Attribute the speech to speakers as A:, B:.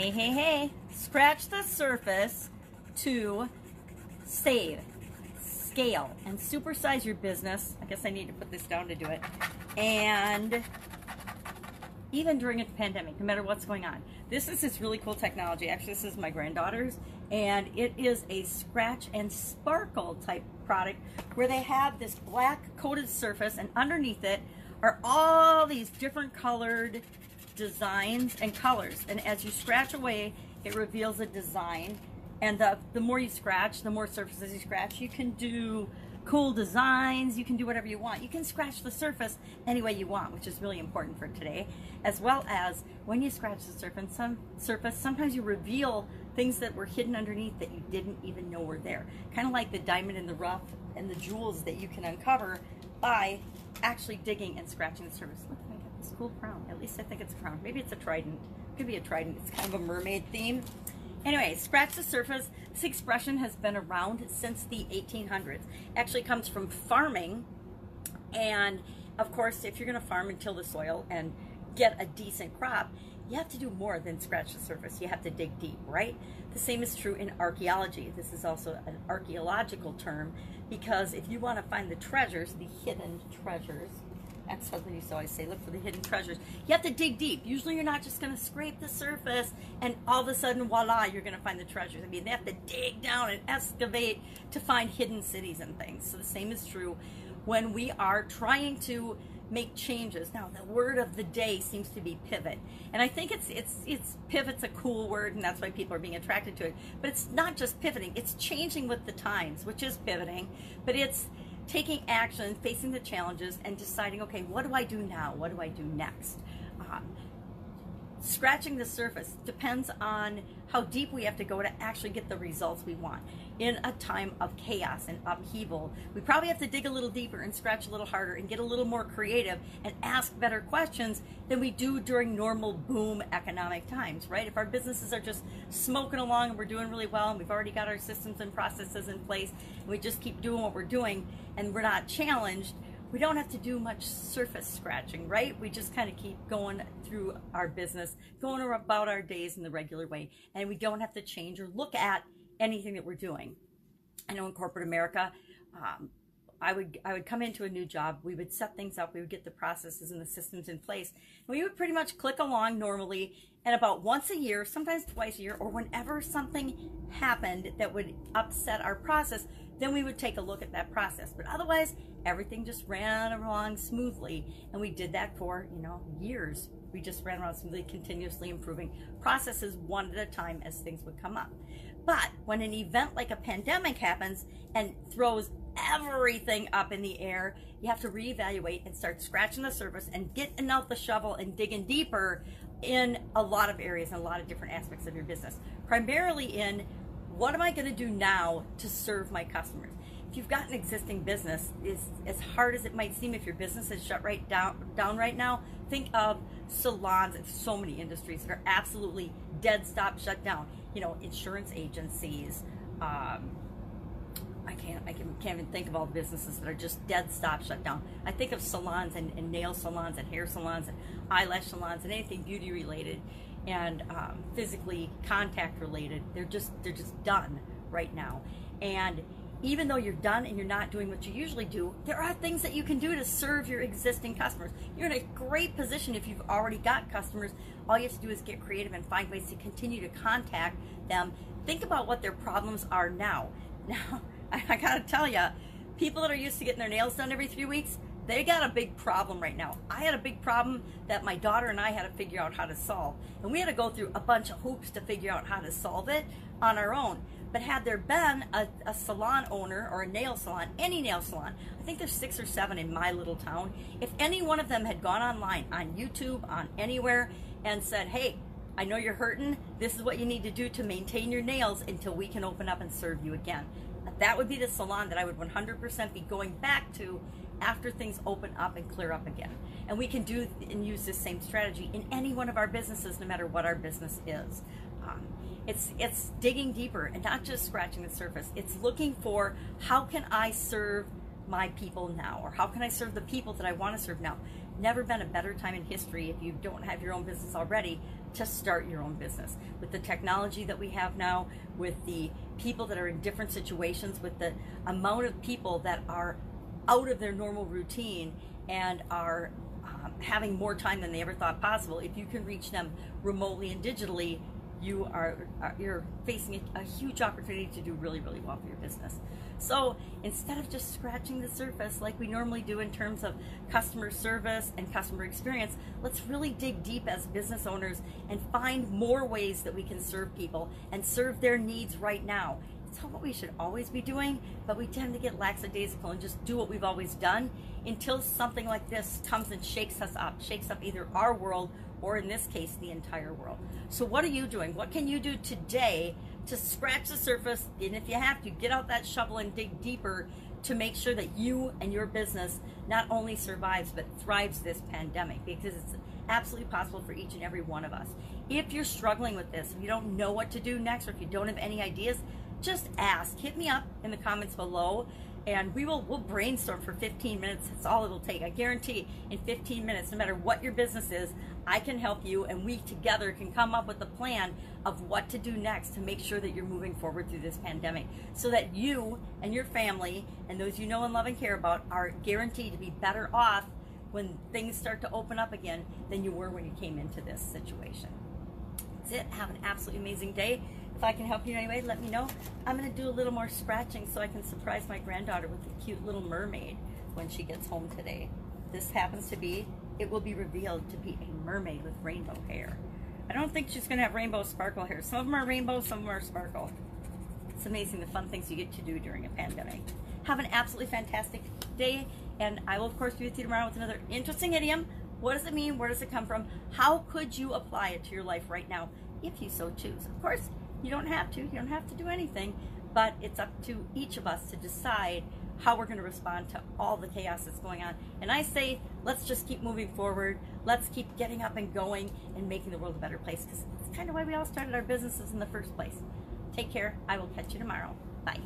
A: Hey, hey, hey. Scratch the surface to save, scale, and supersize your business. I guess I need to put this down to do it. And even during a pandemic, no matter what's going on. This is this really cool technology. Actually, this is my granddaughter's, and it is a scratch and sparkle type product where they have this black coated surface, and underneath it are all these different colored designs and colors. And as you scratch away, it reveals a design. And the, the more you scratch, the more surfaces you scratch, you can do cool designs. You can do whatever you want. You can scratch the surface any way you want, which is really important for today. As well as when you scratch the surface, some surface, sometimes you reveal things that were hidden underneath that you didn't even know were there. Kind of like the diamond in the rough and the jewels that you can uncover by actually digging and scratching the surface. Look, I got this cool crown. At least I think it's a crown. Maybe it's a trident. Could be a trident. It's kind of a mermaid theme. Anyway, scratch the surface. This expression has been around since the 1800s. Actually comes from farming. And of course, if you're going to farm and till the soil and get a decent crop, you have to do more than scratch the surface. You have to dig deep, right? The same is true in archaeology. This is also an archaeological term because if you want to find the treasures, the hidden treasures, that's something you always say, look for the hidden treasures. You have to dig deep. Usually you're not just going to scrape the surface and all of a sudden, voila, you're going to find the treasures. I mean, they have to dig down and excavate to find hidden cities and things. So the same is true when we are trying to make changes. Now, the word of the day seems to be pivot, and I think it's it's it's pivot's a cool word, and that's why people are being attracted to it. But it's not just pivoting; it's changing with the times, which is pivoting. But it's taking action, facing the challenges, and deciding, okay, what do I do now? What do I do next? Um, scratching the surface depends on how deep we have to go to actually get the results we want. In a time of chaos and upheaval, we probably have to dig a little deeper and scratch a little harder and get a little more creative and ask better questions than we do during normal boom economic times, right? If our businesses are just smoking along and we're doing really well and we've already got our systems and processes in place and we just keep doing what we're doing and we're not challenged, we don't have to do much surface scratching, right? We just kind of keep going through our business, going about our days in the regular way, and we don't have to change or look at anything that we're doing. I know in corporate America, um, I would I would come into a new job. We would set things up. We would get the processes and the systems in place. We would pretty much click along normally. And about once a year, sometimes twice a year, or whenever something happened that would upset our process, then we would take a look at that process. But otherwise, everything just ran along smoothly. And we did that for, you know, years. We just ran around smoothly, continuously improving processes one at a time as things would come up. But when an event like a pandemic happens and throws everything up in the air, you have to reevaluate and start scratching the surface and getting out the shovel and digging deeper in a lot of areas and a lot of different aspects of your business. Primarily in what am I going to do now to serve my customers? If you've got an existing business, is as hard as it might seem if your business is shut right down down right now, think of salons and so many industries that are absolutely dead stop shut down. You know, insurance agencies, um, I can't I can, can't even think of all the businesses that are just dead stop shut down. I think of salons and, and nail salons and hair salons and eyelash salons and anything beauty related and um, physically contact related. They're just they're just done right now. And even though you're done and you're not doing what you usually do, there are things that you can do to serve your existing customers. You're in a great position if you've already got customers. All you have to do is get creative and find ways to continue to contact them. Think about what their problems are now. Now, I gotta tell you, people that are used to getting their nails done every three weeks, they got a big problem right now. I had a big problem that my daughter and I had to figure out how to solve. And we had to go through a bunch of hoops to figure out how to solve it on our own. But had there been a, a salon owner or a nail salon, any nail salon, I think there's six or seven in my little town, if any one of them had gone online, on YouTube, on anywhere, and said, hey, I know you're hurting. This is what you need to do to maintain your nails until we can open up and serve you again. That would be the salon that I would 100% be going back to after things open up and clear up again. And we can do and use this same strategy in any one of our businesses, no matter what our business is. Um, it's it's digging deeper and not just scratching the surface. It's looking for how can I serve my people now, or how can I serve the people that I want to serve now. Never been a better time in history if you don't have your own business already to start your own business. With the technology that we have now, with the people that are in different situations, with the amount of people that are out of their normal routine and are um, having more time than they ever thought possible, if you can reach them remotely and digitally, you are, you're facing a huge opportunity to do really, really well for your business. So instead of just scratching the surface like we normally do in terms of customer service and customer experience, let's really dig deep as business owners and find more ways that we can serve people and serve their needs right now. It's what we should always be doing, but we tend to get lackadaisical and just do what we've always done until something like this comes and shakes us up, shakes up either our world or in this case, the entire world. So what are you doing? What can you do today to scratch the surface, and if you have to, get out that shovel and dig deeper to make sure that you and your business not only survives but thrives this pandemic because it's absolutely possible for each and every one of us. If you're struggling with this, if you don't know what to do next, or if you don't have any ideas, just ask. Hit me up in the comments below and we will we'll brainstorm for 15 minutes. That's all it'll take. I guarantee in 15 minutes, no matter what your business is, I can help you and we together can come up with a plan of what to do next to make sure that you're moving forward through this pandemic so that you and your family and those you know and love and care about are guaranteed to be better off when things start to open up again than you were when you came into this situation. That's it. Have an absolutely amazing day. If I can help you in any way, let me know. I'm going to do a little more scratching so I can surprise my granddaughter with a cute little mermaid when she gets home today. This happens to be, it will be revealed to be a mermaid with rainbow hair. I don't think she's going to have rainbow sparkle hair. Some of them are rainbow, some of them are sparkle. It's amazing the fun things you get to do during a pandemic. Have an absolutely fantastic day, and I will, of course, be with you tomorrow with another interesting idiom. What does it mean? Where does it come from? How could you apply it to your life right now if you so choose? Of course, you don't have to. You don't have to do anything. But it's up to each of us to decide how we're going to respond to all the chaos that's going on. And I say, let's just keep moving forward. Let's keep getting up and going and making the world a better place because it's kind of why we all started our businesses in the first place. Take care. I will catch you tomorrow. Bye.